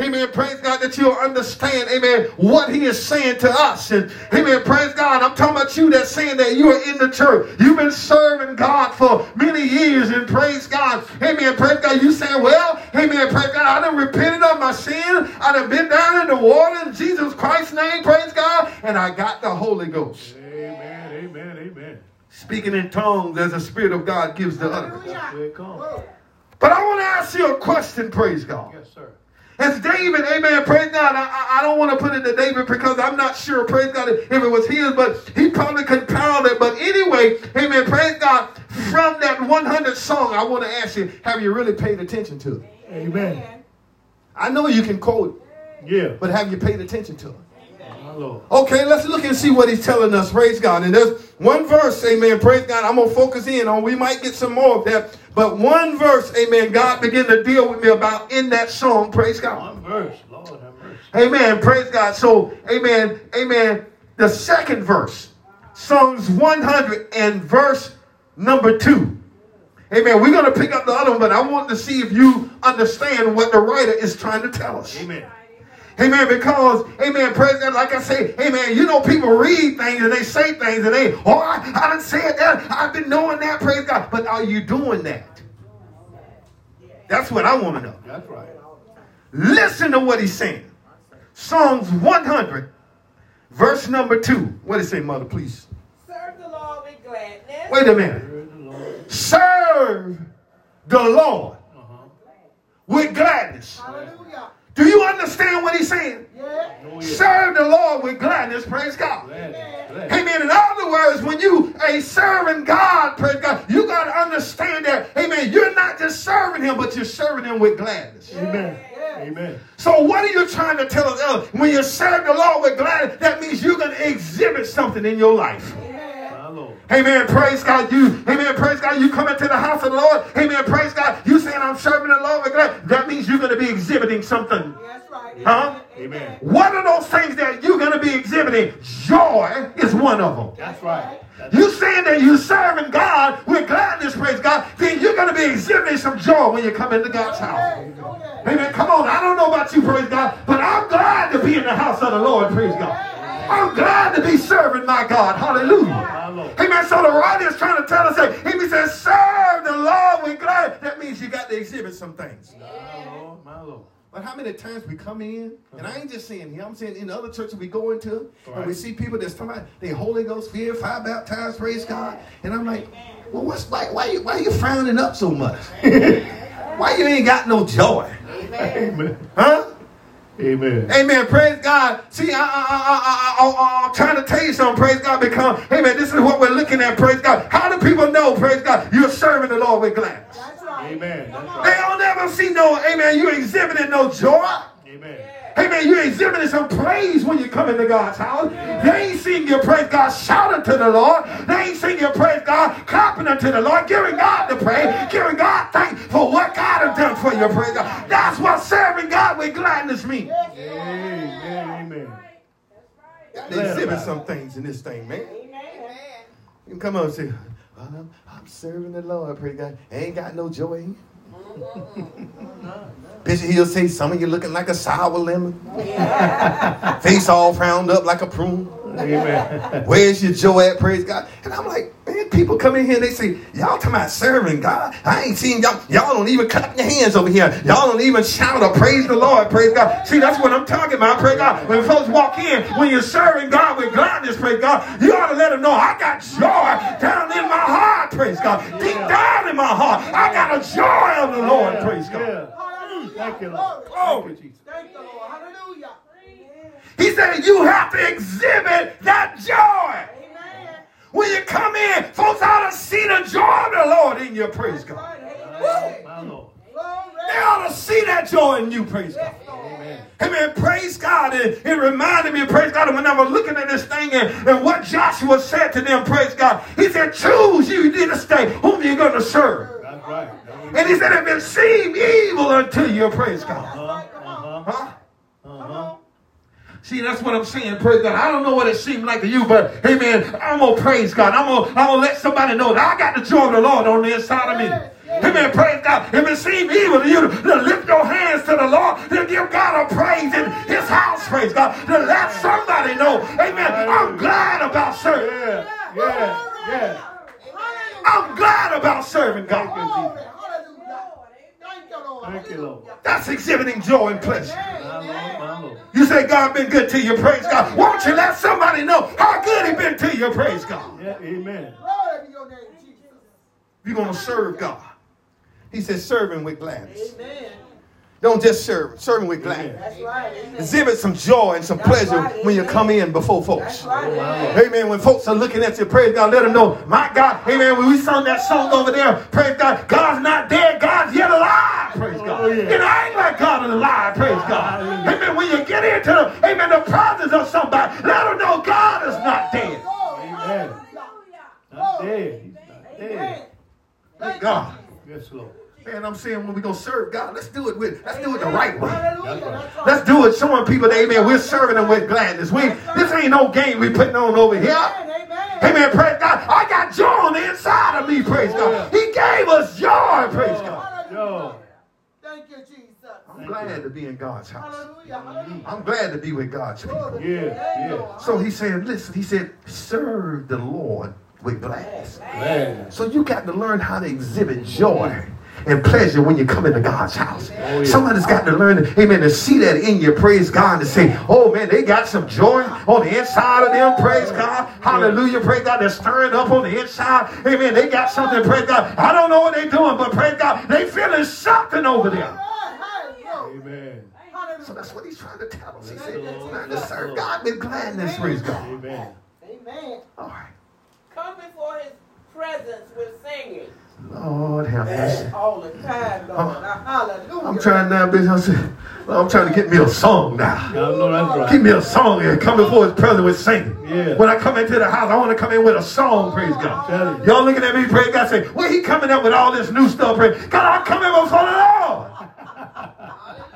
amen, praise God, that you'll understand, amen, what he is saying to us. And amen, praise God, I'm talking about you that's saying that you are in the church. You've been serving God for many years and praise God. Amen, praise God. You saying, well, amen, praise God, I done repented of my sin. I done been down in the water in Jesus Christ's name, praise God, and I got the Holy Ghost. Amen, amen, amen. Speaking in tongues as the Spirit of God gives the utterance. But I want to ask you a question, praise God. Yes, sir. As David, amen, praise God. I, I don't want to put it to David because I'm not sure, praise God, if it was his, but he probably compiled it. But anyway, amen, praise God. From that 100 song, I want to ask you, have you really paid attention to it? Amen. I know you can quote it, Yeah. but have you paid attention to it? Okay, let's look and see what he's telling us. Praise God. And there's one verse, amen. Praise God. I'm going to focus in on. We might get some more of that. But one verse, amen. God began to deal with me about in that song. Praise God. One verse. Lord have mercy. Amen. Praise God. So, amen. Amen. The second verse, Psalms 100 and verse number two. Amen. We're going to pick up the other one, but I want to see if you understand what the writer is trying to tell us. Amen. Amen. Because, amen, praise God, like I say, amen, you know, people read things and they say things and they, oh, I, I done said that. I've been knowing that, praise God. But are you doing that? That's what I want to know. That's right. Listen to what he's saying. Psalms 100, verse number 2. What does it say, mother, please? Serve the Lord with gladness. Wait a minute. Praise the Lord. Serve the Lord Uh-huh. with gladness. Hallelujah. Do you understand what he's saying? Yeah. Oh, yeah. Serve the Lord with gladness. Praise God. Glad, glad. Amen. In other words, when you a serving God, praise God, you got to understand that, amen, you're not just serving him, but you're serving him with gladness. Amen. Amen. So what are you trying to tell us? When you serve the Lord with gladness, that means you're going to exhibit something in your life. My Lord. Amen. Praise God. You, amen. Praise God. You come into the house of the Lord. Amen. Praise God. You saying I'm serving the Lord with gladness. That means you're going to be exhibiting something. That's right. Huh? Amen. What are those things that you're going to be exhibiting? Joy is one of them. That's right. That's You saying that you're serving God with gladness, praise God, then you're going to be exhibiting some joy when you come into God's house. Amen. Come on. I don't know about you, praise God, but I'm glad to be in the house of the Lord, praise God. I'm glad to be serving my God. Hallelujah. Amen. So the writer is trying to tell us that he says, serve the Lord with glad. That means you got to exhibit some things. My Lord. My Lord. But how many times we come in, and I ain't just saying here, I'm saying in other churches we go into, and we see people that's talking about they Holy Ghost filled, fire baptized, praise God. And I'm like, well, what's why why you why you frowning up so much? why you ain't got no joy? Amen. Huh? Amen. Amen. Praise God. See, I, I, I, I, I, I'm trying to tell you something. Praise God. Because, amen, this is what we're looking at. Praise God. How do people know, praise God, you're serving the Lord with gladness? That's right. Amen. That's They don't ever see no, amen, you exhibiting no joy. Amen. Amen. You're exhibiting some praise when you come into God's house. They ain't seeing your praise God shouting to the Lord. They ain't seeing your praise God clapping unto the Lord, giving God the praise, giving God thanks for what God has done for you, praise God. That's what serving God with gladness means. Amen. Amen. Got to exhibit some things in this thing, man. Amen. You can come on and say, well, I'm, I'm serving the Lord, praise God. Ain't got no joy. Bishop Hill say some of you looking like a sour lemon. Face all frowned up like a prune. Amen. Where's your joy at? Praise God. And I'm like, man, people come in here and they say, y'all talking about serving God. I ain't seen y'all. Y'all don't even clap your hands over here. Y'all don't even shout or praise the Lord. Praise God. See, that's what I'm talking about. Praise God. When folks walk in, when you're serving God with gladness, praise God, you ought to let them know I got joy down in my heart. Praise God. Deep down in my heart, I got a joy of the Lord. Praise God. Thank you, Lord. Thank you, Jesus. Thank the Lord. Hallelujah. He said you have to exhibit that joy. Amen. When you come in, folks ought to see the joy of the Lord in you, praise God. Amen. My Lord. They ought to see that joy in you, praise God. Amen. Amen. Praise God. It, it reminded me, praise God, when I was looking at this thing and, and what Joshua said to them, praise God. He said, choose you this day whom you're going to serve. That's right. That's And he said, if it seem evil unto you, praise God. Uh-huh. Huh? Uh-huh. See, that's what I'm saying. Praise God. I don't know what it seemed like to you, but hey, man, I'm gonna praise God. I'm gonna, I'm gonna let somebody know that I got the joy of the Lord on the inside of me. Amen. Praise God. If it seems evil to you to lift your hands to the Lord, to give God a praise in his house, praise God. To let somebody know, amen, I'm glad about serving. Yeah, yeah, yeah. I'm glad about serving God. Glory. Hallelujah. Thank you, Lord. Thank you, Lord. That's exhibiting joy and pleasure. My Lord, my Lord. You say God been good to you, praise God. Won't you let somebody know how good he been to you, praise God. Yeah, amen. Glory to your name, Jesus. You're going to serve God. He says, serving with gladness. Amen. Don't just serve, serving with gladness. That's right. Exhibit some joy and some That's pleasure right, when you come in before folks. That's right. Oh, amen. Amen. When folks are looking at you, praise God, let them know, my God, amen. When we sung that song over there, praise God, God's not dead, God's yet alive, praise God. Oh, yeah. And I ain't like God is alive, praise God. Amen. When you get into, the, amen, the presence of somebody, let them know God is not dead. Glory. Amen. Not dead. He's not Amen. dead. Thank God. Yes, Lord. Man, I'm saying when we gonna serve God, let's do it with, let's do it the right way. Hallelujah. Right. Let's do it showing people that, amen, we're serving them with gladness. We, this ain't no game we putting on over here. Amen. Amen. Amen. Praise God. I got joy on the inside of me. Praise oh, God. He gave us joy. Praise oh, God. Yo. Hallelujah. Thank you, Jesus. I'm glad to be in God's house. Hallelujah. Hallelujah. I'm glad to be with God's people. Glory to your Yeah, yeah. So he said, listen, he said, serve the Lord with gladness. Man. So you got to learn how to exhibit joy and pleasure when you come into God's house. Oh, yeah. Somebody's got to learn, amen, to see that in you, praise God, and say, oh man, they got some joy on the inside of them, praise God. Hallelujah, praise God. They're stirring up on the inside. Amen. They got something, praise God. I don't know what they're doing, but praise God, they feeling something over there. Hey, hey, glory. Amen. So that's what he's trying to tell us. He said, Thank you, learn to serve God with gladness, praise God. Amen. Amen. All right. Come before his presence with singing. Lord have mercy. All the time, Lord. Hallelujah. I'm trying now, bitch. I'm, saying, I'm trying to get me a song now. I know that's right. Give me a song and come before his presence with singing. Yeah. When I come into the house, I want to come in with a song, praise God. you. Y'all looking at me, praise God, say, where he coming up with all this new stuff, praise God, I'm coming before the Lord.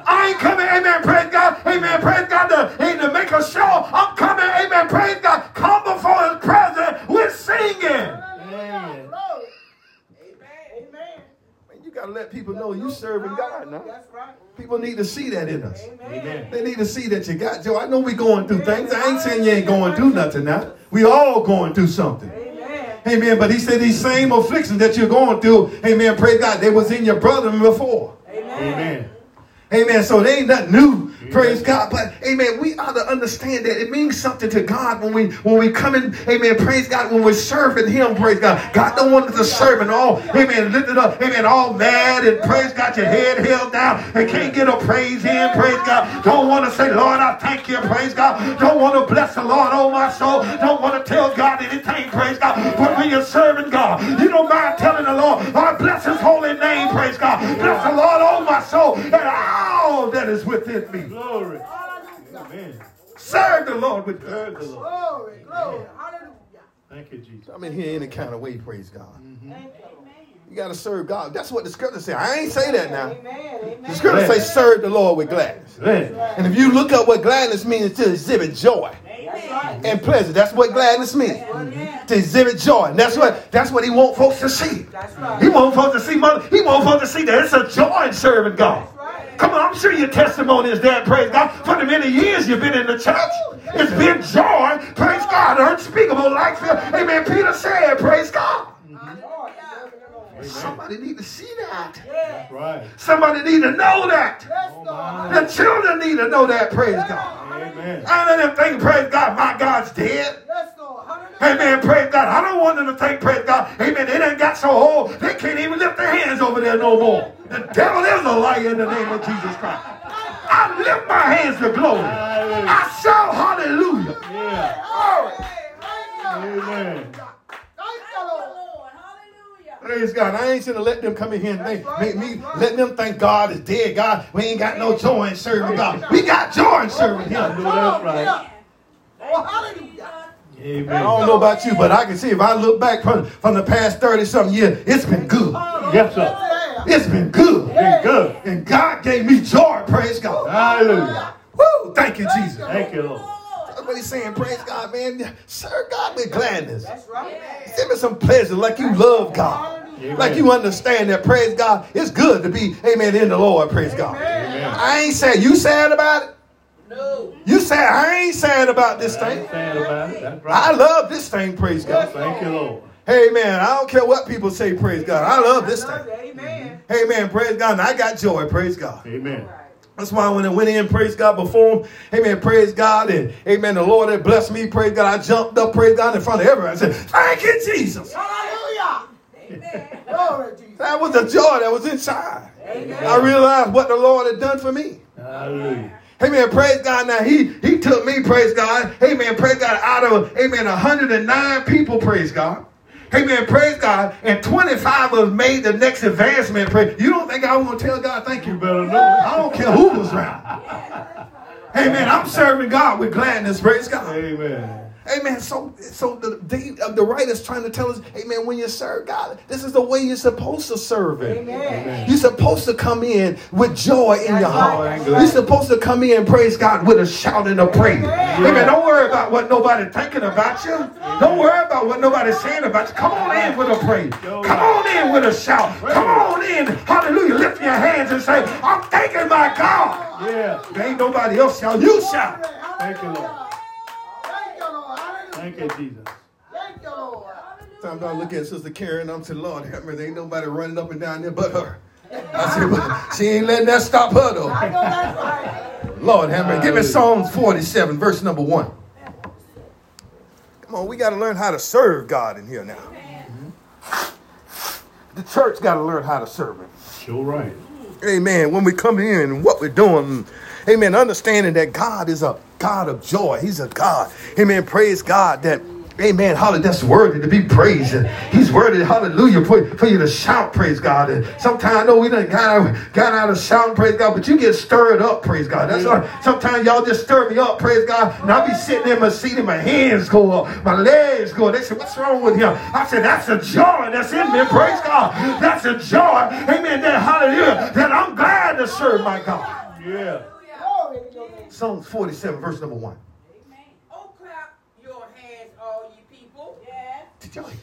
I ain't coming, amen, praise God, amen, praise God, to, amen, to make a show. I'm coming, amen, praise God, come before his presence with singing. Man. Glory. Amen. Amen. Man, you got to let people know you serving God now. That's right. People need to see that in us. Amen. They need to see that you got Joe. I know we going through things. I ain't saying you ain't going through nothing now. We all going through something. Amen. Amen. But he said these same afflictions that you're going through, amen, praise God, they was in your brother before. Amen. Amen. Amen. So they ain't nothing new. Praise God. But amen, we ought to understand that it means something to God when we when we come in, amen, praise God, when we're serving him, praise God. God don't want us to serve and all, amen, lifted up, amen, all mad and praise God, your head held down and can't get a praise in, praise God. Don't want to say, Lord, I thank you, praise God. Don't want to bless the Lord, oh my soul. Don't want to tell God anything, praise God. But when you're serving God, you don't mind telling the Lord, I bless his holy name, praise God. Bless the Lord, oh my soul, and all that is within me. Glory. Amen. Serve the Lord with Serve. Glory. Glory. Hallelujah. Thank you, Jesus. I'm in here any kind of way, praise God. Mm-hmm. Thank you. You got to serve God. That's what the scripture say. I ain't say that now. Amen. Amen. The scripture say serve the Lord with gladness. Amen. And if you look up what gladness means, to exhibit joy right. and pleasure. That's what gladness means. To exhibit joy. And that's what that's what he want folks to see. That's right. He want folks to see mother. He want folks to see that it's a joy in serving God. Come on, I'm sure your testimony is there, praise God. For the many years you've been in the church, it's been joy, praise God, unspeakable life. Amen. Peter said, praise God. Lord, serving the Lord. Somebody need to see that. Yes. Right. Somebody need to know that. Yes, Oh, Lord. The children need to know that, praise God. Amen. I let them think, praise God, my God's dead. Yes, Lord. Hallelujah. Amen, praise God. I don't want them to think, praise God, amen, they done got so old, they can't even lift their hands over there no more. The devil is a liar in the name of Jesus Christ. I lift my hands to glory. I shout hallelujah. Yeah. Glory. Thank you. Amen. Thank you, Lord. Lord, hallelujah. Praise God. I ain't gonna let them come in here and make, make me let them think God is dead. God, we ain't got no joy in serving God. We got joy in serving Him. know that's right. Oh, hallelujah. I don't know about you, but I can see if I look back from, from the past 30 something years, it's been good. Yes, sir. It's been good. Been good. And God gave me joy. Praise God. Hallelujah. Woo! Thank you, Jesus. Thank you, Lord. That's what he's saying. Praise God, man. Serve God with gladness. That's right. Give me some pleasure like you love God. Amen. Like you understand that, praise God, it's good to be, amen, in the Lord, praise God. Amen. I ain't sad. You sad about it? No. You sad. I ain't sad about this I thing. ain't saying about it. That's I love this thing, praise God. Thank you, Lord. Hey man, I don't care what people say, praise God. I love this Love thing. Amen. Hey man, praise God. And I got joy, praise God. Amen. That's why when I went in, praise God, before him, amen, praise God, and amen, the Lord had blessed me, praise God. I jumped up, praise God, in front of everybody. I said, Thank you, Jesus. Hallelujah. Glory Jesus. That was the joy that was inside. Amen. I realized what the Lord had done for me. Hallelujah. Amen. Praise God. Now he he took me, praise God. Amen. Praise God. Out of amen, 109 people, praise God. Amen. Praise God. And 25 of them made the next advancement. Praise. You don't think I want to tell God thank You better know I don't care who was around. Amen. I'm serving God with gladness. Praise. God. Amen. Amen. So, so the the, uh, the writer's trying to tell us, Amen. When you serve God, this is the way you're supposed to serve Him. Amen. You're supposed to come in with joy in your That's heart. right. You're supposed to come in, praise God, with a shout and a praise. Amen. Don't worry about what nobody's thinking about you. Don't worry about what nobody's saying about you. Come on in with a praise. Come on in with a shout. Come on in. Hallelujah. Lift your hands and say, I'm thanking my God. Yeah. There ain't nobody else shout. You shout. Thank you, Lord. Thank you, Lord. Hallelujah. Thank you, Jesus. Thank you, Lord. Sometimes I look at Sister Karen, I'm saying, Lord, help me. There ain't nobody running up and down there but her. I said, but she ain't letting that stop her though. I know that's right. Lord have mercy. Give me Hallelujah. Psalms 47, verse number one. Come on, we got to learn how to serve God in here now. The church got to learn how to serve Him. Sure right. Amen. When we come in and what we're doing, amen, understanding that God is a God of joy. He's a God. Amen. Praise God that, amen, hallelujah, that's worthy to be praised. He's worthy, hallelujah, for, for you to shout, praise God. And sometimes I know we done got out, got out of shouting, praise God, but you get stirred up, praise God. That's why sometimes y'all just stir me up, praise God. And I'll be sitting in my seat and my hands go up, my legs go up. They say, what's wrong with him? I said, that's a joy that's in me, praise God. That's a joy, amen, that hallelujah, that I'm glad to serve my God. Yeah. Psalms 47, verse number one. Oh, clap your hands, all ye people. Yes. Did y'all hear?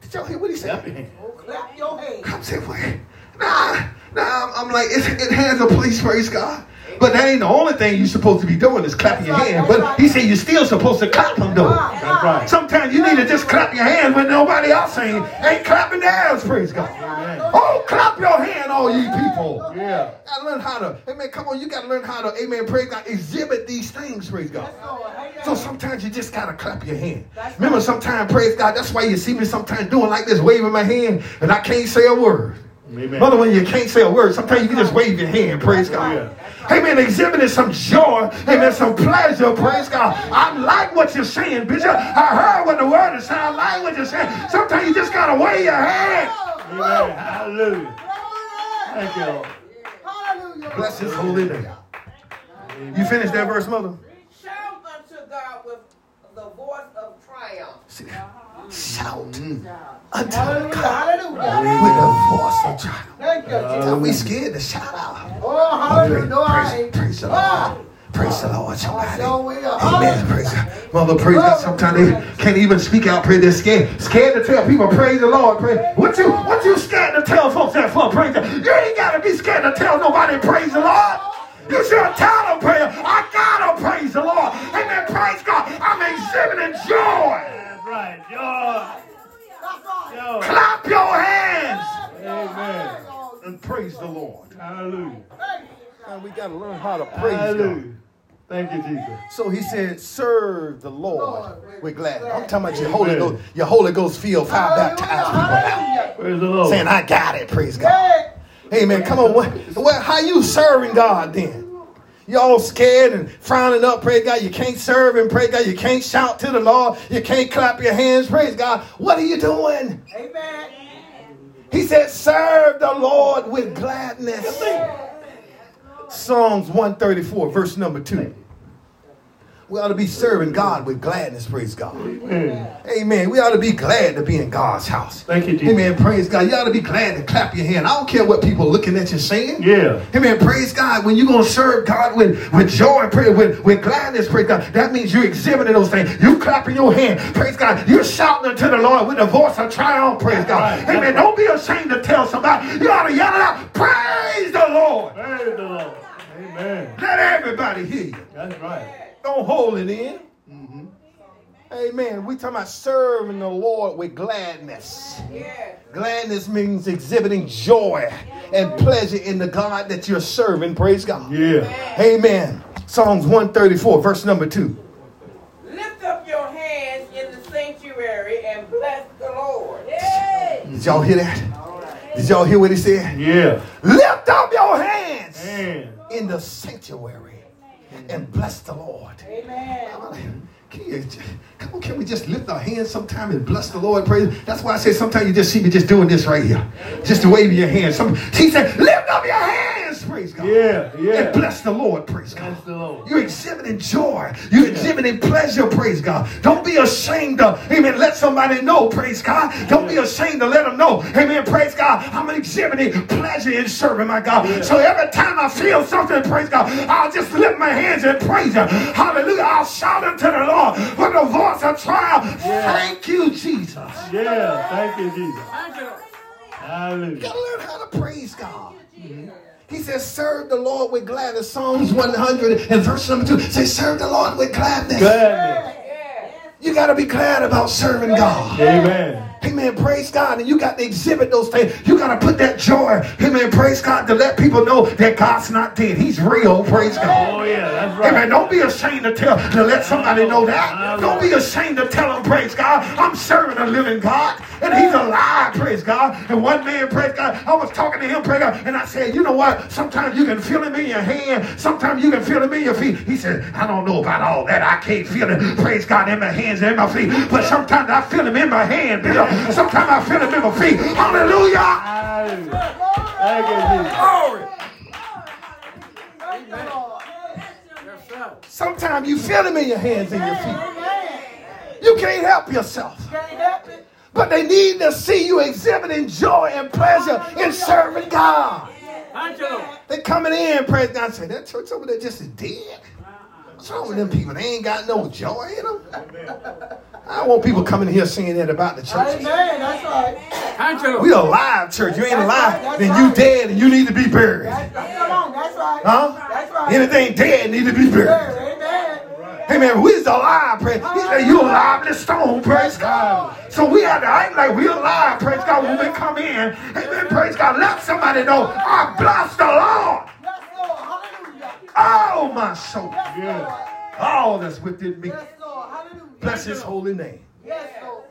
Did y'all hear what he said? your. Oh, clap your hands. I'm saying, wait. Nah, nah, I'm, I'm like, it, it has a place, praise God. But that ain't the only thing you're supposed to be doing is clapping your That's right, hands. But he said you're still supposed to clap them though. That's right. Sometimes you need to just clap your hands when nobody else ain't, ain't clapping hands. praise God. Amen. Oh, clap your hand, all ye people. Yeah. Gotta learn how to, amen, come on, you gotta learn how to, amen, praise God, exhibit these things, praise God. Yes, Lord. Amen. So sometimes you just gotta clap your hand. Remember, sometimes, praise God, that's why you see me sometimes doing like this, waving my hand, and I can't say a word. Amen. Mother, when you can't say a word, sometimes you can just wave your hand, praise God. Amen. Exhibiting some joy, amen, some pleasure, praise God. I like what you're saying, Bishop. I heard what the word is saying. I like what you're saying. Sometimes you just gotta wave your hand. Amen. Hallelujah. Thank you, Lord. Hallelujah. Bless his holy name. You finished that verse, Mother? Shout unto God with the voice of triumph. Shout unto Hallelujah. God with a voice of triumph. Jesus. Are we scared to shout out? Oh. No, Praise, praise the Ah, Lord. Praise the Lord, I somebody. Amen. Praise God. Mother, praise God. Sometimes they can't even speak out. Pray. They're scared. Scared to tell people, praise the Lord. Pray. What you, what you scared to tell folks that for? Praise God. You ain't got to be scared to tell nobody, praise the Lord. You should tell them, praise. I got to praise the Lord. Amen. Praise God. I'm exhibiting joy. That's right. Joy. That's Clap your hands Amen. and praise the Lord. Hallelujah. And we got to learn how to praise God. Thank you, Jesus. So he said, serve the Lord Lord, with gladness. I'm talking about your Holy Ghost, your Holy Ghost filled, fire baptized people now. Hallelujah. Praise the Lord. Saying, I got it, praise God. Hey, Amen. Come on. What, what, how you serving God then? You all scared and frowning up, praise God. You can't serve and praise God. You can't shout to the Lord. You can't clap your hands, praise God. What are you doing? Amen. He said, serve the Lord with gladness. Psalms 134, verse number 2. We ought to be serving God with gladness, praise God. Amen. Amen. We ought to be glad to be in God's house. Thank you, Jesus. Amen. Praise God. You ought to be glad to clap your hand. I don't care what people looking at you saying. Yeah. Amen. Praise God. When you're going to serve God with, with joy, pray, with, with gladness, praise God, that means you're exhibiting those things. You clapping your hand. Praise God. You're shouting unto the Lord with a voice of triumph. Praise God. right. Amen. Don't be ashamed to tell somebody. You ought to yell it out. Praise the Lord. Praise the Lord. Amen. Let everybody hear you. That's right. Don't hold it in. Mm-hmm. Amen. We talking about serving the Lord with gladness. Yeah. Gladness means exhibiting joy and pleasure in the God that you're serving. Praise God. Yeah. Amen. Psalms 134, verse number 2. Lift up your hands in the sanctuary and bless the Lord. Did y'all hear that? Did y'all hear what he said? Yeah. Lift up your hands Man. in the sanctuary and bless the Lord. Amen. Can, you, come on, can we just lift our hands sometime and bless the Lord? Praise. That's why I say sometimes you just see me just doing this right here. Just to wave your hands. Some, he said, lift up your hands, praise God. Yeah. Yeah. And bless the Lord, praise God. Bless the Lord. You're exhibiting joy. You're exhibiting pleasure, praise God. Don't be ashamed to, amen, let somebody know, praise God. Don't be ashamed to let them know, amen, praise God. I'm exhibiting pleasure in serving my God. So every time I feel something, praise God, I'll just lift my hands and praise Him. Hallelujah. I'll shout unto the Lord with a voice of triumph. Thank you, Jesus. Yeah. Thank you, Jesus. Hallelujah. gotta learn how to praise God. He says, serve the Lord with gladness. Psalms 100 and verse number 2 says, serve the Lord with gladness. Gladness. You got to be glad about serving God. Amen. Amen. Praise God. And you got to exhibit those things. You got to put that joy. Amen. Praise God to let people know that God's not dead. He's real. Praise God. Oh yeah. That's right. Amen. Don't be ashamed to tell to let somebody know that. Don't be ashamed to tell them, praise God, I'm serving a living God. And he's alive, praise God. And one man, praise God, I was talking to him, praise God, and I said, you know what? Sometimes you can feel him in your hand. Sometimes you can feel him in your feet. He said, I don't know about all that. I can't feel it, praise God, in my hands and in my feet. But sometimes I feel him in my hand, Bill. Sometimes I feel him in my feet. Hallelujah. Hallelujah. Thank. Glory. Thank you, Lord. Sometimes you feel them in your hands and your feet. You can't help yourself. Can't help it. But they need to see you exhibiting joy and pleasure in serving God. They're coming in, praise God, say that church over there just is dead. What's wrong with them people? They ain't got no joy in them. I don't want people coming here saying that about the church. Amen. That's right. We alive, church. You ain't alive, then you dead and you need to be buried. That's, come on. That's right. Huh? That's right. Anything dead need to be buried. Amen. Hey man, we's alive, praise. He said you alive in the stone, praise God. So we have to act like we alive, praise God, when we come in. Amen, praise God. Let somebody know, I bless the Lord. Lord. Hallelujah. Oh, my soul. Yes, Yeah. Lord. All that's within me. Yes, Lord. Hallelujah. Bless his holy name. Yes, Lord.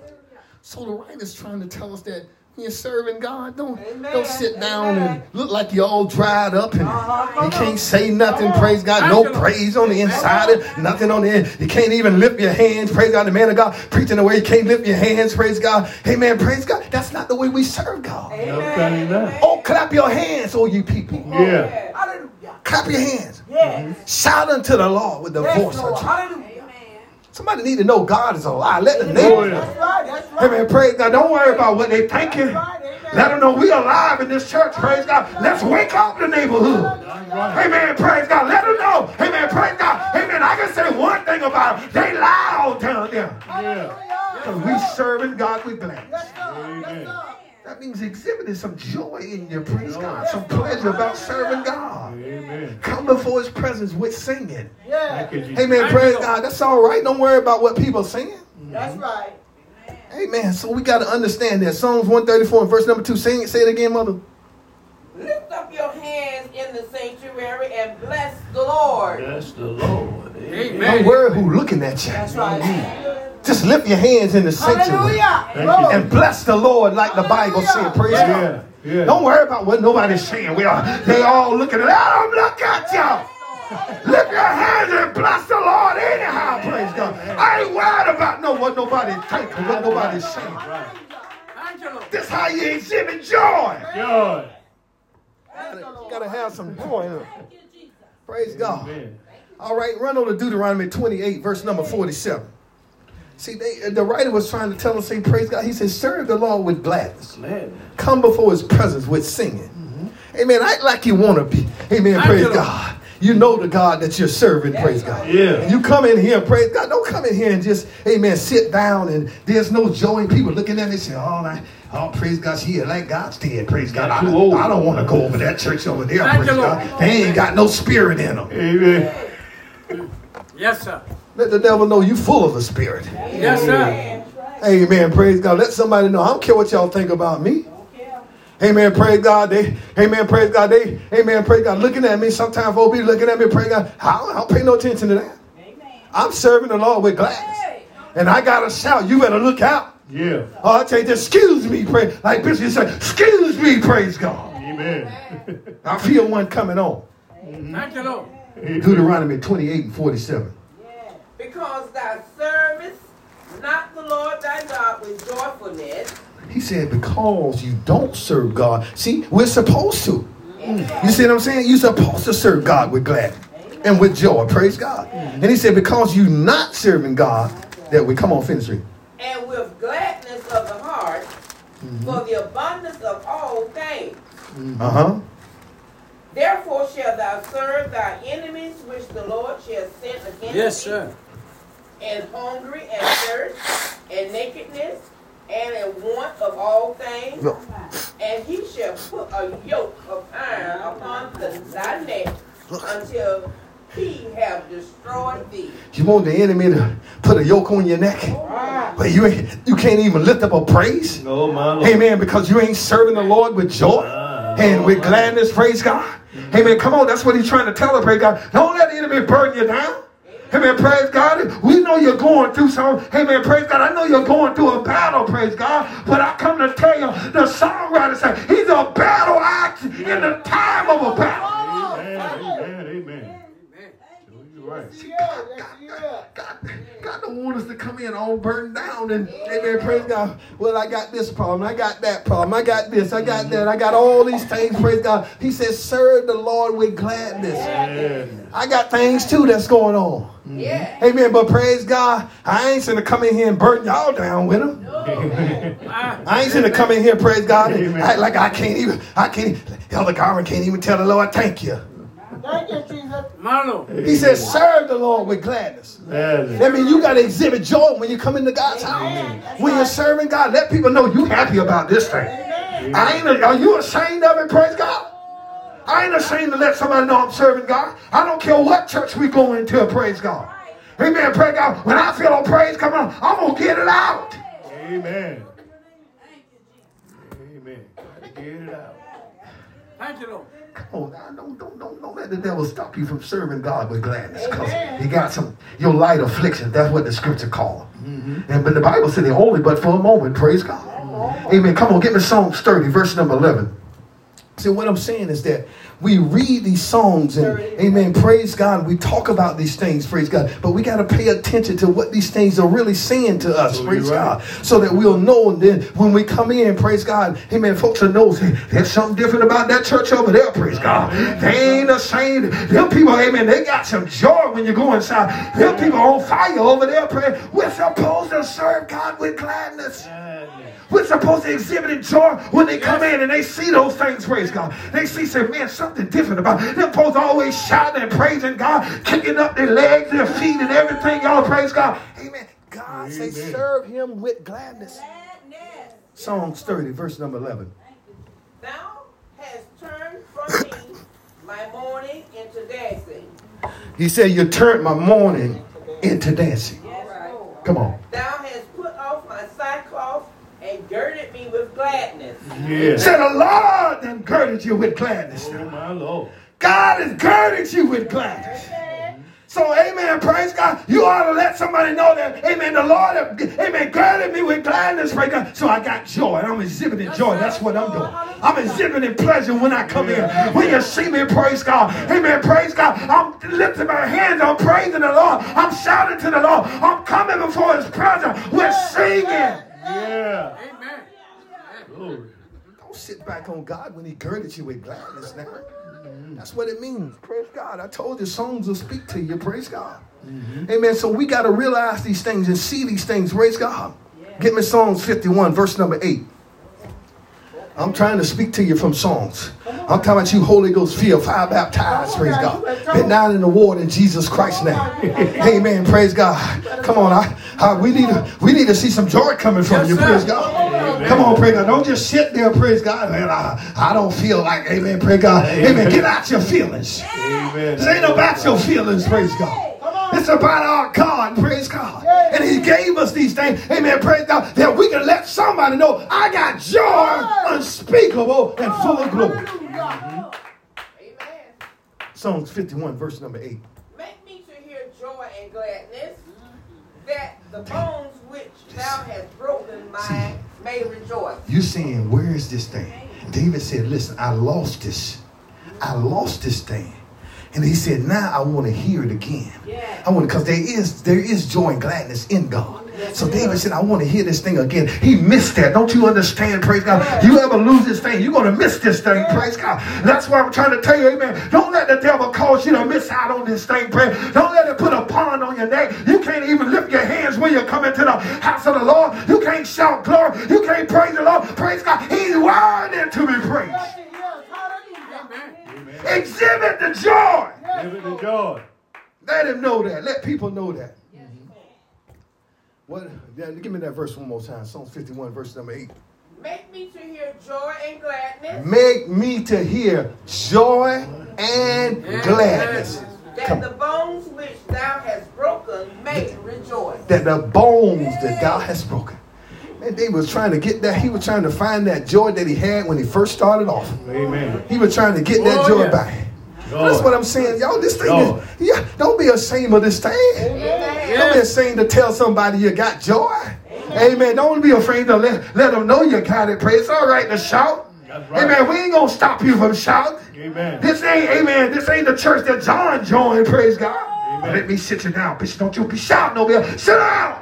So the writer's trying to tell us that when you're serving God, don't Amen. don't sit down Amen. and look like you're all dried up and Uh-huh. you can't say nothing. Praise God, no praise on the inside, and nothing on the end. You can't even lift your hands. Praise God, the man of God preaching the way you can't lift your hands. Praise God, Amen. Praise God. That's not the way we serve God. No. Oh, clap your hands, all you people. Yeah. Hallelujah. Clap your hands. Yes. Shout unto the Lord with the Yes, voice Lord. of triumph. Somebody need to know God is alive. Let the neighbors. That's right. That's right. Amen. Praise God. Don't worry about what they thinking. Right. Let them know we alive in this church. Praise God. Let's wake up the neighborhood. Amen. Praise God. Let them know. Amen. Praise God. Amen. I can say one thing about them. They loud down there. Yeah. Because we serving God with gladness. Yes, Lord. Yes, Amen. Lord. That means exhibiting some joy in your praise God. Some pleasure about serving God. Amen. Come before his presence with singing. Yeah. Thank you, Jesus. Amen. Praise God. That's all right. Don't worry about what people are saying. That's mm-hmm. right. Amen. So we got to understand that. Psalms 134 and verse number 2. Sing it. Say it again, mother. Lift up your hands in the sanctuary and bless the Lord. Bless the Lord. Amen. Don't worry who looking at you. That's right. Just lift your hands in the sanctuary Hallelujah. And bless the Lord like the Bible said. Praise God. Yeah. Yeah. Don't worry about what nobody's saying. We are, they all looking at Let them look at y'all. Lift your hands and bless the Lord anyhow. Praise God. I ain't worried about no what nobody think or what nobody's saying. Right. This how you exhibit joy. Joy. You gotta have some joy in it. Praise God. All right, run over to Deuteronomy 28, verse number 47. See, they, the writer was trying to tell us, say, praise God. He says, serve the Lord with gladness. Man. Come before his presence with singing. Amen. Act like you want to be. Amen. Thank praise. God. You know the God that you're serving, praise God. Yeah. And You come in here, and praise God. Don't come in here and just, amen, sit down and there's no joy. And people looking at me and say, oh, I, oh praise God, she here like God's dead, praise God. I, old. I don't want to go over that church over there, praise. God. They ain't got no spirit in them. Amen. Yes, sir. Let the devil know you full of the spirit. Yes, sir. Amen. Praise God. Let somebody know. I don't care what y'all think about me. Amen. Praise God. They, amen. Praise God. They, amen. Praise God. Looking at me. Sometimes folks be looking at me. Praise God. I don't, I don't pay no attention to that. I'm serving the Lord with gladness. And I got to shout. You better look out. Yeah. Oh, I tell you, excuse me. Pray, like Bishop said, excuse me. Praise God. Amen. I feel one coming on. Thank you, Lord. Deuteronomy 28 and 47. Yeah. Because thou servest not the Lord thy God with joyfulness, He said, because you don't serve God. See, we're supposed to. You see what I'm saying? You're supposed to serve God with gladness and with joy. Praise God. And he said, because you're not serving God, that we come on, finish it. and with gladness of the heart, for the abundance of all things. Uh-huh. Therefore shall thou serve thy enemies which the Lord shall send against Yes, thee, sir. And hungry and thirst, and nakedness, and in want of all things. No. And he shall put a yoke of iron upon the, thy neck until he have destroyed thee. You want the enemy to put a yoke on your neck? But you ain't, you can't even lift up a praise? No, my Lord. Amen. Because you ain't serving the Lord with joy ah. and with gladness. Praise God. Mm-hmm. Amen. Come on. That's what he's trying to tell us. Praise God. Don't let the enemy burn you down. Amen. Praise God. We know you're going through some. Amen. Praise God. I know you're going through a battle. Praise God. But I come to tell you, the songwriter said he's a battle axe in the time of a battle. Amen. Amen. Amen. You're right. God, God don't want us to come in all burned down and amen, praise God. Well, I got this problem, I got that problem, I got this, I got that, I got all these things, praise God. He says, serve the Lord with gladness. Amen. I got things too that's going on. Yeah. Amen. But praise God, I ain't gonna come in here and burn y'all down with them. I ain't gonna come in here, praise God, and act like I can't even, I can't, Elder Garvin can't even tell the Lord, thank you. Thank you, Jesus. My Lord. He says, serve the Lord with gladness. Amen. That means you got to exhibit joy when you come into God's house. When you're serving God, let people know you happy about this thing. I ain't. Are you ashamed of it? Praise God. I ain't ashamed to let somebody know I'm serving God. I don't care what church we go into. Praise God. Amen. Praise God. When I feel a praise coming on, I'm gonna get it out. Amen. Amen. Get it out. Thank you, Lord. Come on, now, don't, don't, don't, don't let the devil stop you from serving God with gladness. Because you got some your light affliction. That's what the scripture call them. Mm-hmm. And but the Bible said they only but for a moment. Praise God. Oh. Amen. Come on, get me Psalms 30, verse number 11. See, what I'm saying is that we read these songs and amen, praise God. We talk about these things, praise God. But we got to pay attention to what these things are really saying to us, So praise right. God. So that we'll know and then when we come in, praise God, amen, folks will know there's something different about that church over there, praise God. They ain't ashamed. Them people, amen, they got some joy when you go inside. Them people on fire over there, praise. We're supposed to serve God with gladness. We're supposed to exhibit in joy when they come in and they see those things, praise God. They see, say, man, something different about it. They're supposed to always shouting and praising God, kicking up their legs, their feet, and everything. Y'all praise God. Amen. God say, serve him with gladness. Psalms 30, verse number 11. Thou hast turned from me my mourning into dancing. He said, You turned my mourning into dancing. Come on. Thou hast put off my sackcloth and girded me with gladness. Yeah. Said the Lord then girded you with gladness. Oh, my Lord. God has girded you with gladness. So, amen, praise God. You ought to let somebody know that, amen, the Lord, amen, girded me with gladness, praise God. So I got joy, I'm exhibiting joy. That's what I'm doing. I'm exhibiting pleasure when I come in. When you see me, praise God, amen, praise God. I'm lifting my hands, I'm praising the Lord. I'm shouting to the Lord. I'm coming before his presence. We're singing. Yeah. Amen. Glory. Don't sit back on God when he girded you with gladness now. That's what it means. Praise God. I told you songs will speak to you. Praise God. Mm-hmm. Amen. So we got to realize these things and see these things. Praise God. Get me Psalms 51, verse number 8. I'm trying to speak to you from songs. I'm talking about you, Holy Ghost, feel fire baptized, praise God. Been down in the water in Jesus Christ's name. Amen. Praise God. Come on, I, I, we need to we need to see some joy coming from Yes, you, praise God. Come on, praise God. Don't just sit there, praise God. Man, I, I don't feel like, amen, praise God. Amen. Get out your feelings. Amen. This ain't about your feelings, praise God. It's about our God, praise God. And He gave us these things, amen, praise God, that we can let somebody know I got joy unspeakable and full of glory. Mm-hmm. Amen. Psalms 51, verse number 8. Make me to hear joy and gladness, that the bones which thou hast broken mine may rejoice. You're saying, where is this thing? David said, listen, I lost this. I lost this thing. And he said, now I want to hear it again. Yeah. I want because there is there is joy and gladness in God. So David said, I want to hear this thing again. He missed that. Don't you understand? Praise God. You ever lose this thing, you're going to miss this thing. Praise God. That's why I'm trying to tell you, amen. Don't let the devil cause you to miss out on this thing. Praise. Don't let it put a pond on your neck. You can't even lift your hands when you're coming to the house of the Lord. You can't shout glory. You can't praise the Lord. Praise God. He's worthy to be praised. Yes, it is. Hallelujah. Amen. Exhibit the joy. Give it the joy. Let him know that. Let people know that. What? Yeah, give me that verse one more time. Psalms 51, verse number 8. Make me to hear joy and gladness, Make me to hear joy and gladness. that Come. the bones which thou hast broken may rejoice. That the bones that thou hast broken. And David was trying to get that. He was trying to find that joy that he had when he first started off. Amen. He was trying to get that Oh, joy yeah. back. Joy. That's what I'm saying. Y'all, this thing Joy. is, yeah, don't be ashamed of this thing. Amen. Don't be ashamed to tell somebody you got joy. Amen. Don't be afraid to let, let them know you got it. Pray. It's all right to shout. That's right. Amen. We ain't gonna stop you from shouting. Amen. This ain't, amen. This ain't the church that John joined. Praise God. Amen. Let me sit you down, bitch. Don't you be shouting over here. Sit down.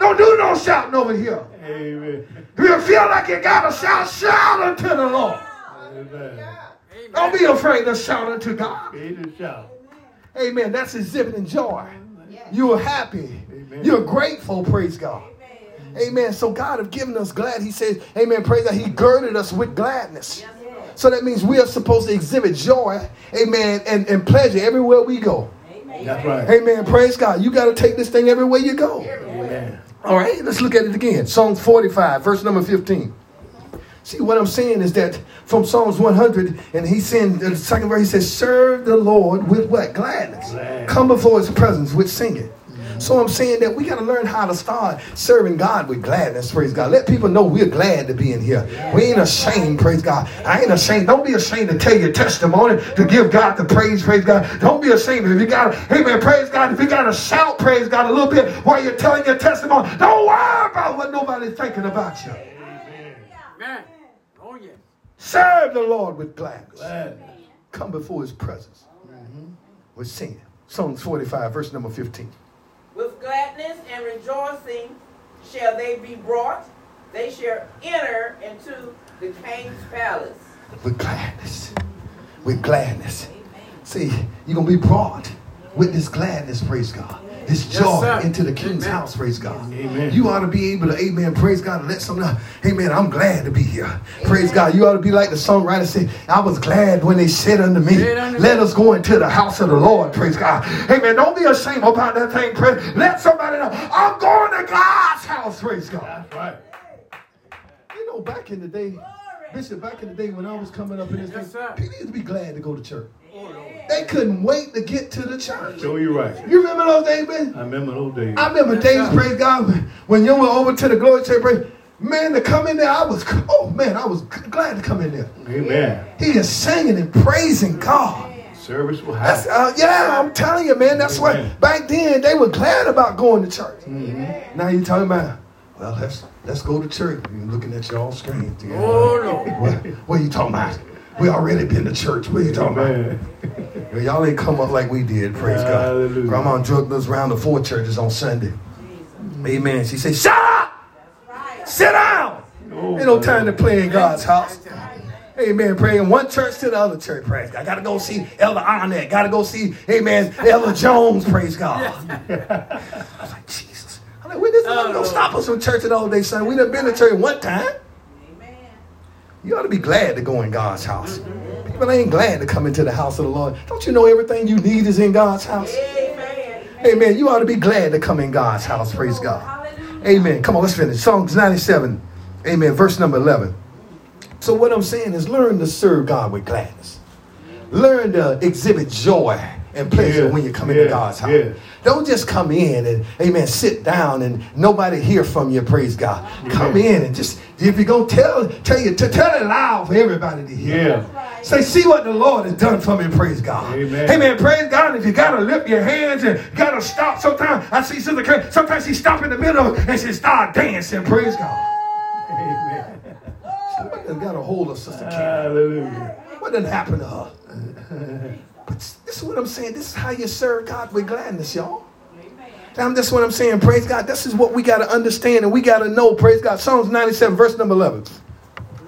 Don't do no shouting over here. Amen. If you feel like you gotta shout, shout unto the Lord. Amen. Don't be afraid to shout unto God. Be the shout. Amen. That's exhibiting joy. You are happy. Amen. You're grateful. Praise God. Amen. So God have given us glad. He says, Amen. Praise God. He girded us with gladness. So that means we are supposed to exhibit joy, amen, and, and pleasure everywhere we go. That's right. Amen. Praise God. You got to take this thing everywhere you go. Amen. All right, let's look at it again. Psalms 45, verse number 15. See, what I'm saying is that from Psalms 100, and he's saying, the second verse, he says, Serve the Lord with what? Gladness. Glad. Come before his presence with singing. So I'm saying that we got to learn how to start serving God with gladness, praise God. Let people know we're glad to be in here. We ain't ashamed, praise God. I ain't ashamed. Don't be ashamed to tell your testimony, to give God the praise, praise God. Don't be ashamed if you got to, amen, praise God. If you got to shout, praise God, a little bit while you're telling your testimony, don't worry about what nobody's thinking about you. Amen. Oh. Serve the Lord with gladness. Glad. Come before his presence with singing. Psalms 45, verse number 15. Gladness and rejoicing shall they be brought. They shall enter into the king's palace. with gladness. With gladness. See, you're going to be brought with this gladness, praise God. This joy into the king's Amen. house, praise God. Amen. You ought to be able to, amen, praise God, and let someone know, amen, I'm glad to be here. Praise God. You ought to be like the songwriter say, I was glad when they said unto me, unto let me. us go into the house of the Lord, praise God. Amen. Don't be ashamed about that thing, praise. Let somebody know, I'm going to God's house, praise God. That's right. You know, back in the day, Bishop, back in the day when I was coming up in this Yes, thing, people used to be glad to go to church. Oh, Lord. They couldn't wait to get to the church. Show you right. You remember those days, man? I remember those days. I remember days, sir. praise God, when- when you went over to the glory church, praise, man, to come in there, I was, oh man, I was glad to come in there. Amen. He is singing and praising God. Service will That's, happen. uh, yeah, I'm telling you, man. That's what Amen. back then they were glad about going to church. Mm-hmm. Now you're talking about, well, let's let's go to church. You're looking at your screen. Yeah. Oh, no. What, what are you talking about? We already been to church. What are you talking about? Amen. Well, y'all ain't come up like we did, praise God. Hallelujah. Grandma drugged us around the four churches on Sunday. Amen. She said, Shut up! Sit down! Oh, Ain't no time to play in God's house. Amen. Praying one church to the other church. Praise God. I Got to go see Elder Arnett. Got to go see, Amen, Elder Jones. Praise God. I was like, Jesus. I'm like, we this Oh, going to stop us from church all day, son. We done been to church one time. You ought to be glad to go in God's house. People ain't glad to come into the house of the Lord. Don't you know everything you need is in God's house? Amen. Amen. You ought to be glad to come in God's house. Praise God. Amen. Come on, let's finish. Psalms 97. Amen. Verse number 11. So what I'm saying is learn to serve God with gladness. Learn to exhibit joy and pleasure Yeah, when you come into God's house. yeah. Don't just come in and, amen, sit down and nobody hear from you, praise God. Come in and just, if you're going to tell, tell you, to tell it loud for everybody to hear. Yeah. Say, see what the Lord has done for me, praise God. Amen. Amen. Praise God. If you gotta lift your hands and gotta stop sometimes, I see Sister Kay, sometimes she stop in the middle and she start dancing, praise God. Amen. Done got a hold of Sister Kay? Hallelujah. What done happened to her? But this is what I'm saying. This is how you serve God with gladness, y'all. Damn, that's what I'm saying. Praise God. This is what we got to understand and we got to know. Praise God. Psalms 97, verse number 11.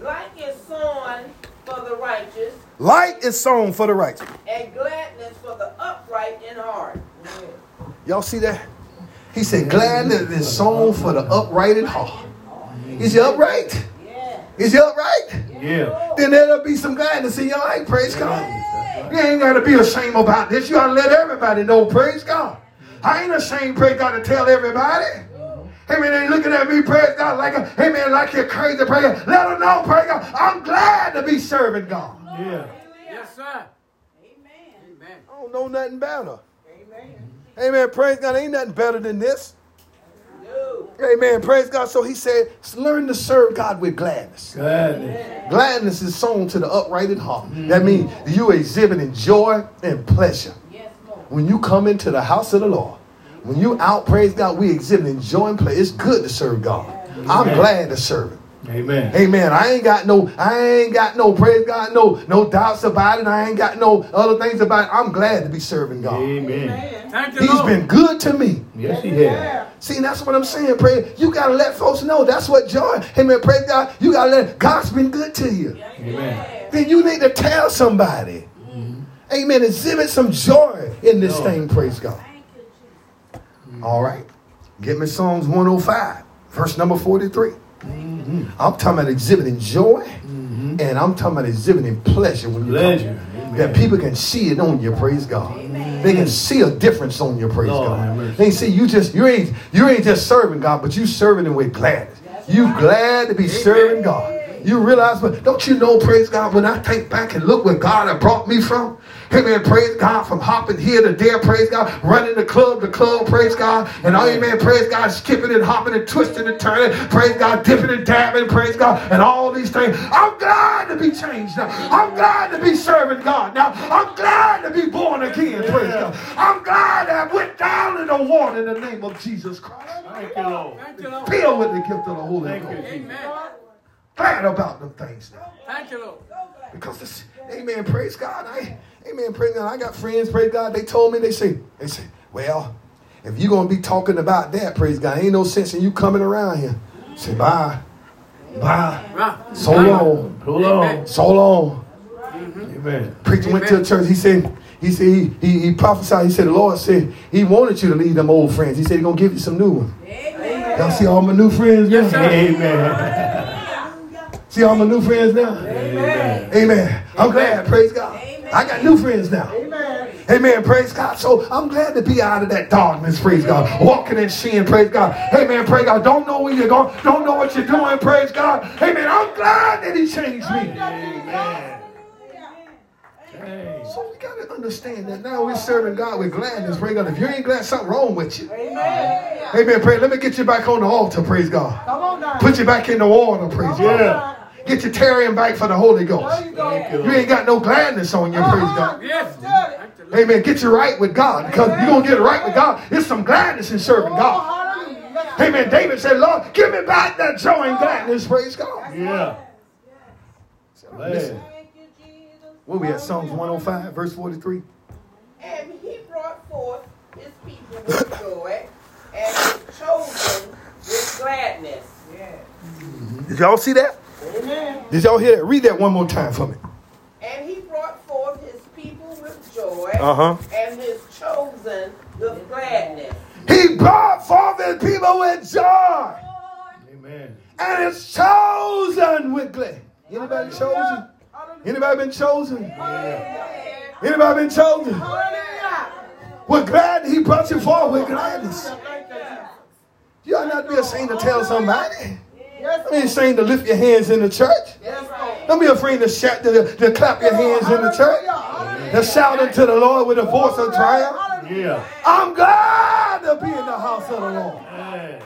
Like is sown for the righteous, Light is sown for the righteous. and gladness for the upright in heart. Y'all see that? He said, gladness is sown for the upright in heart. Is he upright? Yeah. Is he upright? Yeah. Then there'll be some gladness in your life. Praise God. You ain't got to be ashamed about this. You ought to let everybody know. Praise God. I ain't ashamed, praise God, to tell everybody. Hey man, they looking at me, praise God, like a, hey man, like you're crazy, praise God. Let them know, praise God. I'm glad to be serving God. Yeah. Yes, sir. Amen. Amen. I don't know nothing better. Amen. Amen. Praise God. Ain't nothing better than this. No. Amen. Praise God. So he said, learn to serve God with gladness. Gladness. Gladness is sown to the upright in heart. That means you exhibiting joy and pleasure. When you come into the house of the Lord, when you out, praise God, we exhibiting joy and pleasure. It's good to serve God. I'm glad to serve Him. Amen. Amen. I ain't got no, I ain't got no, praise God, no, no doubts about it. I ain't got no other things about it. I'm glad to be serving God. Amen. Thank you, He's Lord. been good to me. Yes, he has. See, that's what I'm saying. Pray. You gotta let folks know that's what joy. Amen. Praise God. You gotta let God's been good to you. Amen. Then you need to tell somebody. Mm-hmm. Amen. Exhibit some joy in this No. thing. Praise God. All right. Get me Psalms 105, verse number 43. Mm-hmm. I'm talking about exhibiting joy, and I'm talking about exhibiting pleasure when you Pleasure. come. That people can see it on you, praise God. They can see a difference on you, praise Lord God. They see you just you ain't you ain't just serving God, but you serving Him with gladness. You glad to be serving God. You realize, but don't you know, praise God, when I think back and look where God had brought me from? Amen. Praise God from hopping here to there, praise God, running the club to club, praise God, and all amen, praise God, skipping and hopping and twisting and turning, praise God, dipping and dabbing, praise God, and all these things. I'm glad to be changed now. I'm glad to be serving God now. I'm glad to be born again, praise God. I'm glad that I went down in the water in the name of Jesus Christ. Thank you, Lord. Thank you, Lord. Filled with the gift of the Holy Thank Ghost. you, Jesus. Amen. Glad about them things now. Thank you, Lord. Because this, amen, praise God. I, amen, praise God. I got friends, praise God. They told me, they say, they say, well, if you're gonna be talking about that, praise God, ain't no sense in you coming around here. Say bye. Bye. So long. So long. So long. Amen. Preacher went to a church. He said, he said he, he, he prophesied. He said the Lord said he wanted you to leave them old friends. He said he's gonna give you some new ones. Y'all see all my new friends now? Yes. Amen. See all my new friends now? Amen. Amen. I'm glad. Praise God. I got new friends now. Amen. Amen. Praise God. So I'm glad to be out of that darkness. Praise God. Walking in sin. Praise God. Amen. Praise God. Don't know where you're going. Don't know what you're doing. Praise God. Amen. I'm glad that He changed me. Amen. So we got to understand that now we're serving God with gladness. Praise God. If you ain't glad, something wrong with you. Amen. Amen. Pray. Let me get you back on the altar. Praise God. Come on now. Put you back in the water. Praise God. Yeah. Get your tarrying back for the Holy Ghost. You you, You ain't got no gladness on you. Praise uh-huh. God. Yes. Tell Thank you, Lord. Amen. Get you right with God because you're going to get it right with God. There's some gladness in serving Oh, God. hallelujah. Amen. David said, Lord, give me back that joy and gladness. Praise God. Yeah. Listen, Glad. where we at? Psalms 105, verse 43. And he brought forth his people with joy, and his chosen with gladness. Did y'all see that? Amen. Did Did y'all hear that? Read that one more time for me. And he brought forth his people with joy, Uh-huh. and his chosen with gladness. He brought forth his people with joy. Amen. And it's chosen with glad. Anybody chosen? Anybody been chosen? Anybody been chosen? With glad he brought you forth with gladness. You ought not to be ashamed to tell somebody. Don't be ashamed to lift your hands in the church. Don't be afraid to shout to, to clap your hands in the church. To shout unto the Lord with a voice of triumph. Yeah. I'm glad to be in the house of the Lord. Amen.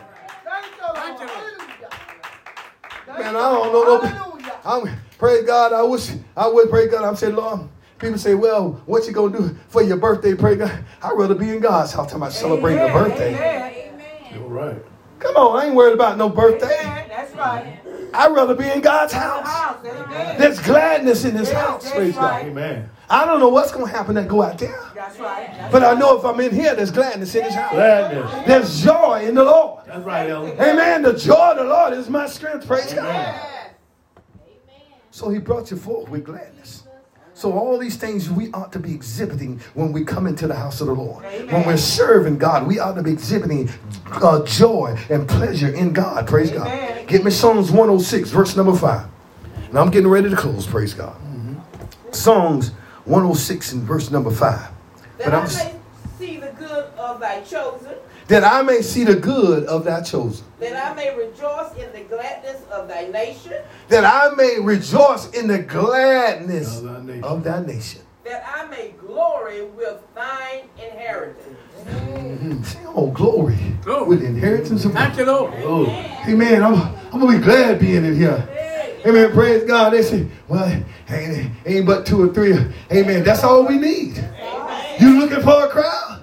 Man, I don't know. No, I'm, praise God. I wish I would pray God. I'm saying, Lord. People say, well, what you gonna do for your birthday? Pray God. I'd rather be in God's house. Talking about celebrating a birthday. You're right. Come on, I ain't worried about no birthday. That's right. I'd rather be in God's house. House, amen. There's gladness in this house. that's Praise God. right. Amen. I don't know what's gonna happen that go out there. That's right. That's But I know if I'm in here, there's gladness in this house. Gladness. There's joy in the Lord. That's right, Ellen. Amen. The joy of the Lord is my strength. Praise God. So he brought you forth with gladness. So all these things we ought to be exhibiting when we come into the house of the Lord. When we're serving God, we ought to be exhibiting uh, joy and pleasure in God. Praise God. Get me Psalms 106, verse number 5. And I'm getting ready to close. Praise God. Psalms 106 and verse number 5. That But I'm, I'm, may see the good of thy chosen, that I may see the good of thy chosen. that I may rejoice in the gladness of thy nation, That I may rejoice in the gladness Of thy nation. of thy nation. that I may glory with thine inheritance. Mm-hmm. Say, oh, glory. Glory. With inheritance of Thank you, Lord. Oh. Hey, man, I'm, I'm going to be glad being in here. Amen. Praise God. They say, well, ain't, ain't but two or three. Amen. That's all we need. You looking for a crowd?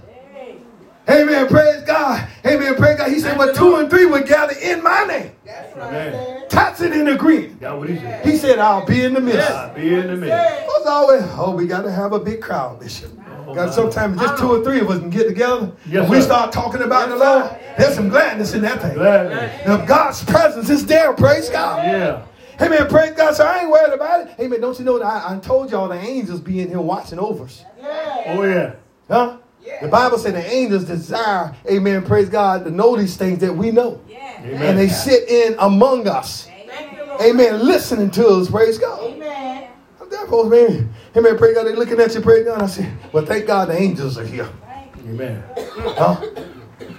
Amen. Praise God. Amen. Praise God. He said, but two and three would gather in my name. That's right. Amen. Touch it in agreement. Got what he said. He said, I'll be in the midst." I'll be in the midst. What's always, oh, we got to have a big crowd, Bishop. Oh, got sometimes just two or three of us can get together Yes, and we sir. start talking about the Lord. There's some gladness in that thing. Gladness. Now, God's presence is there. Praise God. Yeah. Hey man, praise God. So I ain't worried about it. Amen. don't you know that I, I told y'all the angels be in here watching over us? Yeah. Oh, yeah. Huh? The Bible said the angels desire, amen, praise God, to know these things that we know. Amen. And they sit in among us. Thank you, Lord. Amen. Listening to us, praise God. Amen. Therefore, man, amen, praise God. They looking at you, praise God. I said, well, thank God the angels are here. Amen. Huh?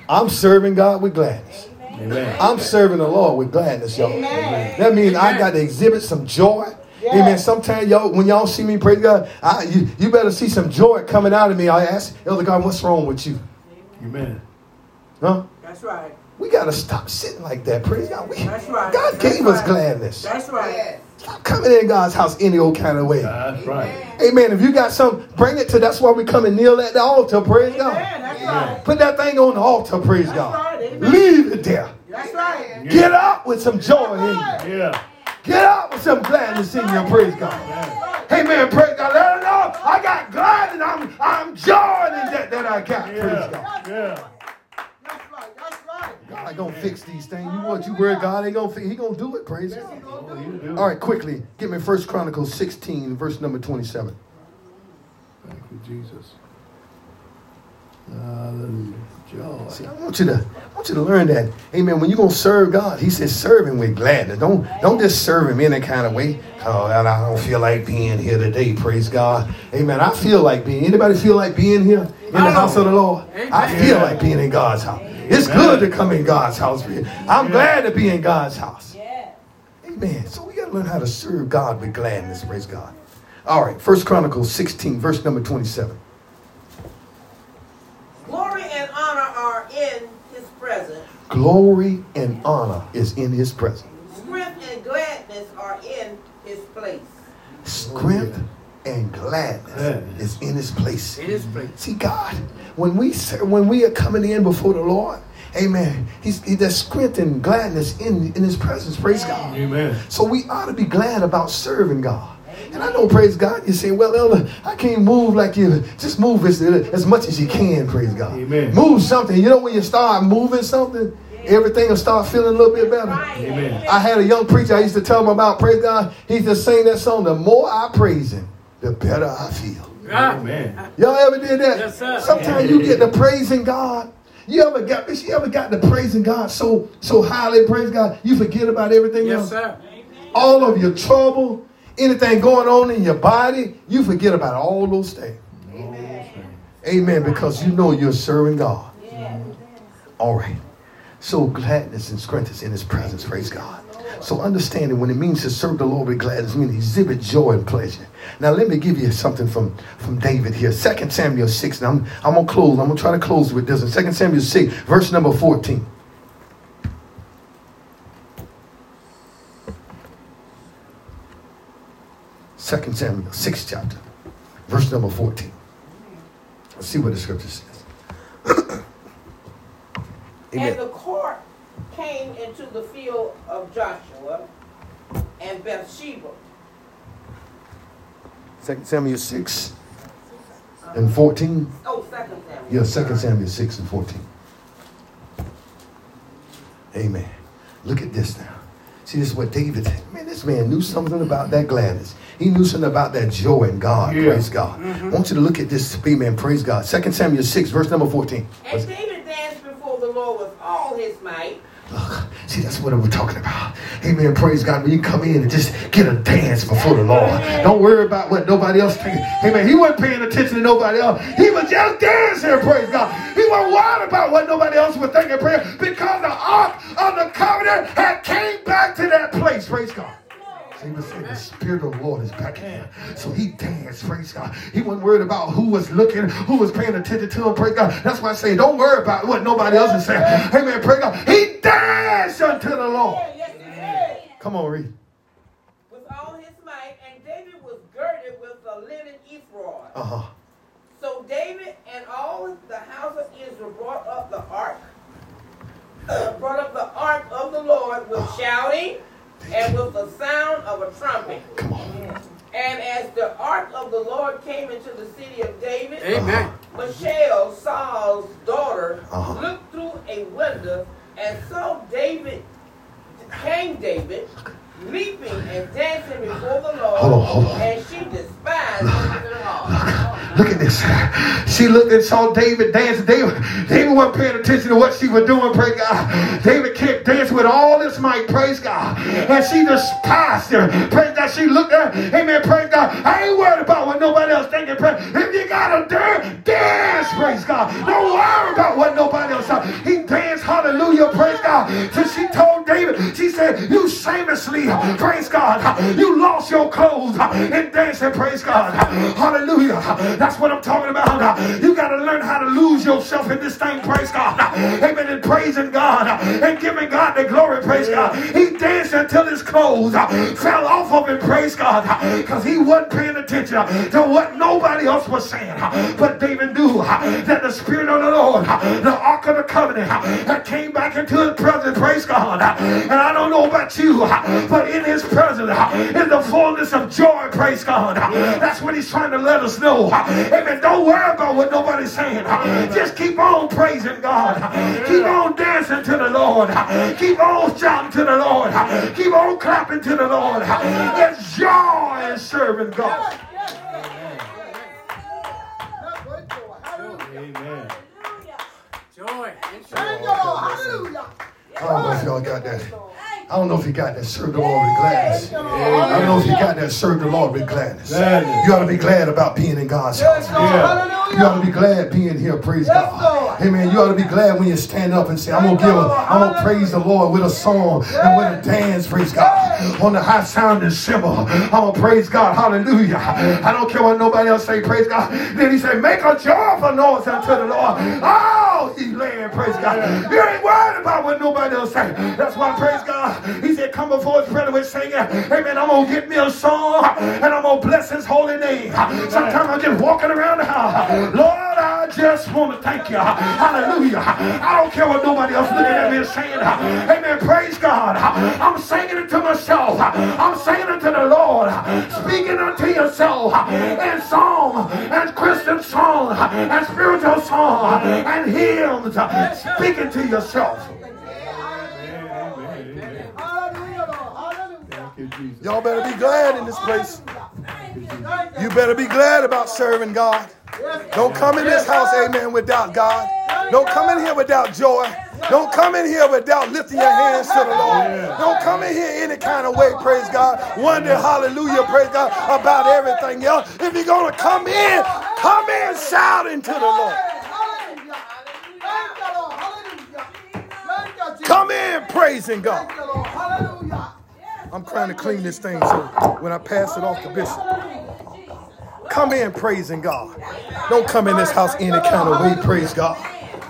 I'm serving God with gladness. Amen. I'm serving the Lord with gladness, y'all. That means I got to exhibit some joy. Amen. Sometimes y'all, when y'all see me, praise God, I, you, you better see some joy coming out of me. I ask, Elder God, what's wrong with you? Amen. Huh? That's right. We got to stop sitting like that. Praise God. We, That's right. God That's gave us gladness. That's right. Yes. Stop coming in God's house any old kind of way. That's right. Amen. If you got some, bring it to. That's why we come and kneel at the altar. Praise Amen. God. That's right. Put that thing on the altar. Praise That's God. right. Leave it there. That's right. Get up with some joy in you. Yeah. Get up with some gladness in you. Praise God. Hey man, praise God. Let her know I got glad and I'm I'm joying in that that I got. Praise God. Yeah. Yeah. That's right. That's right. God gonna fix these things. You what you worry God ain't gonna fix. He gonna do it. Praise God. Oh. All right, quickly, give me First Chronicles 16, verse number 27. Thank you, Jesus. Hallelujah. Joy. See, I want you to I want you to learn that. Amen. When you're gonna serve God, he says serve him with gladness. Don't don't just serve him in any kind of way. Oh, and I don't feel like being here today. Praise God. Amen. I feel like being. Anybody feel like being here in the house of the Lord? I feel like being in God's house. It's good to come in God's house. I'm glad to be in God's house. Amen. So we gotta learn how to serve God with gladness. Praise God. All right, First Chronicles 16, verse number 27. Glory and honor are in his presence. Glory and honor is in his presence. Strength and gladness are in his place. Strength oh, and gladness Gladness. is in his place. In his place. See, God, when we ser- when we are coming in before the Lord, Amen. He's he, there's strength and gladness in in His presence. Praise God. Amen. So we ought to be glad about serving God. And I know, praise God, you say, well, Elder, I can't move like you. Just move as, as much as you can, praise God. Amen. Move something. You know, when you start moving something, everything will start feeling a little bit better. Amen. I had a young preacher I used to tell him about praise God. He just sang that song. The more I praise Him, the better I feel. Ah. Amen. Y'all ever did that? Yes, sir. Sometimes you get to praising God. You ever got you ever got to praising God so so highly, praise God, you forget about everything Yes, else? sir. All of your trouble, anything going on in your body, you forget about all those things. Amen. Amen. Because you know you're serving God. All right. So gladness and strength is in his presence, praise God. So understanding when it means to serve the Lord with gladness, means exhibit joy and pleasure. Now let me give you something from, from David here. 2 Samuel 6. Now I'm, I'm gonna close. I'm gonna try to close with this. In 2 Samuel 6, verse number 14. Second Samuel 6 chapter, verse number 14. Let's see what the scripture says. And the court came into the field of Joshua and Bathsheba. 2 Samuel 6 and 14. Oh, second Samuel. Yeah, 2 Samuel 6 and 14. Amen. Look at this now. See, this is what David, said. man, this man knew something about that gladness. He knew something about that joy in God. Yeah. Praise God. Mm-hmm. I want you to look at this, amen. Praise God. 2 Samuel 6, verse number 14. And David danced before the Lord with all his might. Look, see, that's what we're talking about. Amen. Praise God. When you come in and just get a dance before the Lord. Don't worry about what nobody else thinking. Amen. He wasn't paying attention to nobody else. He was just dancing. Praise God. He wasn't worried about what nobody else was thinking. Prayer because the ark of the covenant had came back to that place. Praise God. He was saying the Spirit of the Lord is back here. So he danced, praise God. He wasn't worried about who was looking, who was paying attention to him, praise God. That's why I say, don't worry about what nobody else is saying. Amen, praise God. He danced unto the Lord. Yes. Come on, read. With all his might, and David was girded with a linen ephod. Uh-huh. So David and all the house of Israel brought up the ark, brought up the ark of the Lord with shouting and with the sound of a trumpet. Come on. And as the ark of the Lord came into the city of David, Amen. Michal, Saul's daughter, Uh-huh. looked through a window and saw David, King David, leaping and dancing before the Lord, Hold on, hold on. and she despised him in her heart. Look at this. She looked and saw David dance. David, David wasn't paying attention to what she was doing, praise God. David kept dancing with all his might, praise God. And she despised her. Praise God. She looked at her. Amen. Praise God. I ain't worried about what nobody else thinking. Praise. If you gotta dance, dance, praise God. Don't worry about what nobody else thought. He danced, hallelujah, praise God. Till she told David, she said, You shamelessly, praise God. You lost your clothes in dancing, praise God. Hallelujah. That's what I'm talking about. You got to learn how to lose yourself in this thing, praise God. Amen. And praising God and giving God the glory, praise God. He danced until his clothes uh, fell off of him, praise God. Because he wasn't paying attention to what nobody else was saying. But David knew uh, that the Spirit of the Lord, uh, the Ark of the Covenant, came back into his presence, praise God. And I don't know about you, but in his presence in the fullness of joy, praise God. That's what he's trying to let us know. Amen. Don't worry about what nobody's saying. Just keep on praising God. Keep on dancing to the Lord. Keep on shouting to the Lord. Keep on clapping to the Lord. It's joy in serving God. Amen. Joy. joy. Hallelujah. I don't know if y'all got that. I don't know if you got that. Serve the Lord with gladness. I don't know if you got that. Serve the Lord with gladness. You ought to be glad about being in God's house. Yeah. You ought to be glad being here. Praise Yes, God. Lord. Amen. You ought to be glad when you stand up and say, I'm gonna give a. I'm gonna praise the Lord with a song and with a dance, praise God. On the high sounding cymbal. I'm gonna praise God. Hallelujah. I don't care what nobody else say, praise God. Then he said, Make a joyful noise unto the Lord. Oh, he land, praise God. You ain't worried about what nobody else say. That's why praise God. He said, Come before his presence with singing. Amen. I'm gonna get me a song and I'm gonna bless his holy name. Sometimes I'm just walking around the house. Lord, want to thank you. Hallelujah. I don't care what nobody else looking at me is saying. Amen. Praise God. I'm singing it to myself. I'm singing it to the Lord. Speaking unto yourself in song and Christian song and spiritual song and hymns. Speaking to yourself. Y'all better be glad in this place. You better be glad about serving God. Don't come in this house, amen, without God. Don't come in here without joy. Don't come in here without lifting your hands to the Lord. Don't come in here any kind of way, praise God. Wonder, hallelujah, praise God, about everything else. If you're going to come in, come in shouting to the Lord. Come in praising God. I'm trying to clean this thing so when I pass it off to Bishop. Come in praising God. Don't come in this house any kind of way, praise God.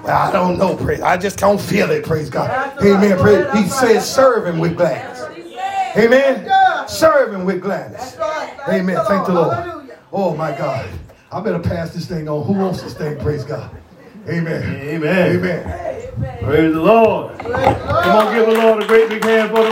Well, I don't know, praise. I just don't feel it, praise God. Amen. Praise. He says, serve him with gladness. Amen. Serve him with gladness. Amen. Thank the Lord. Oh my God. I better pass this thing on. Who wants this thing? Praise God. Amen. Amen. Amen. Praise the Lord. Come on, give the Lord a great big hand for the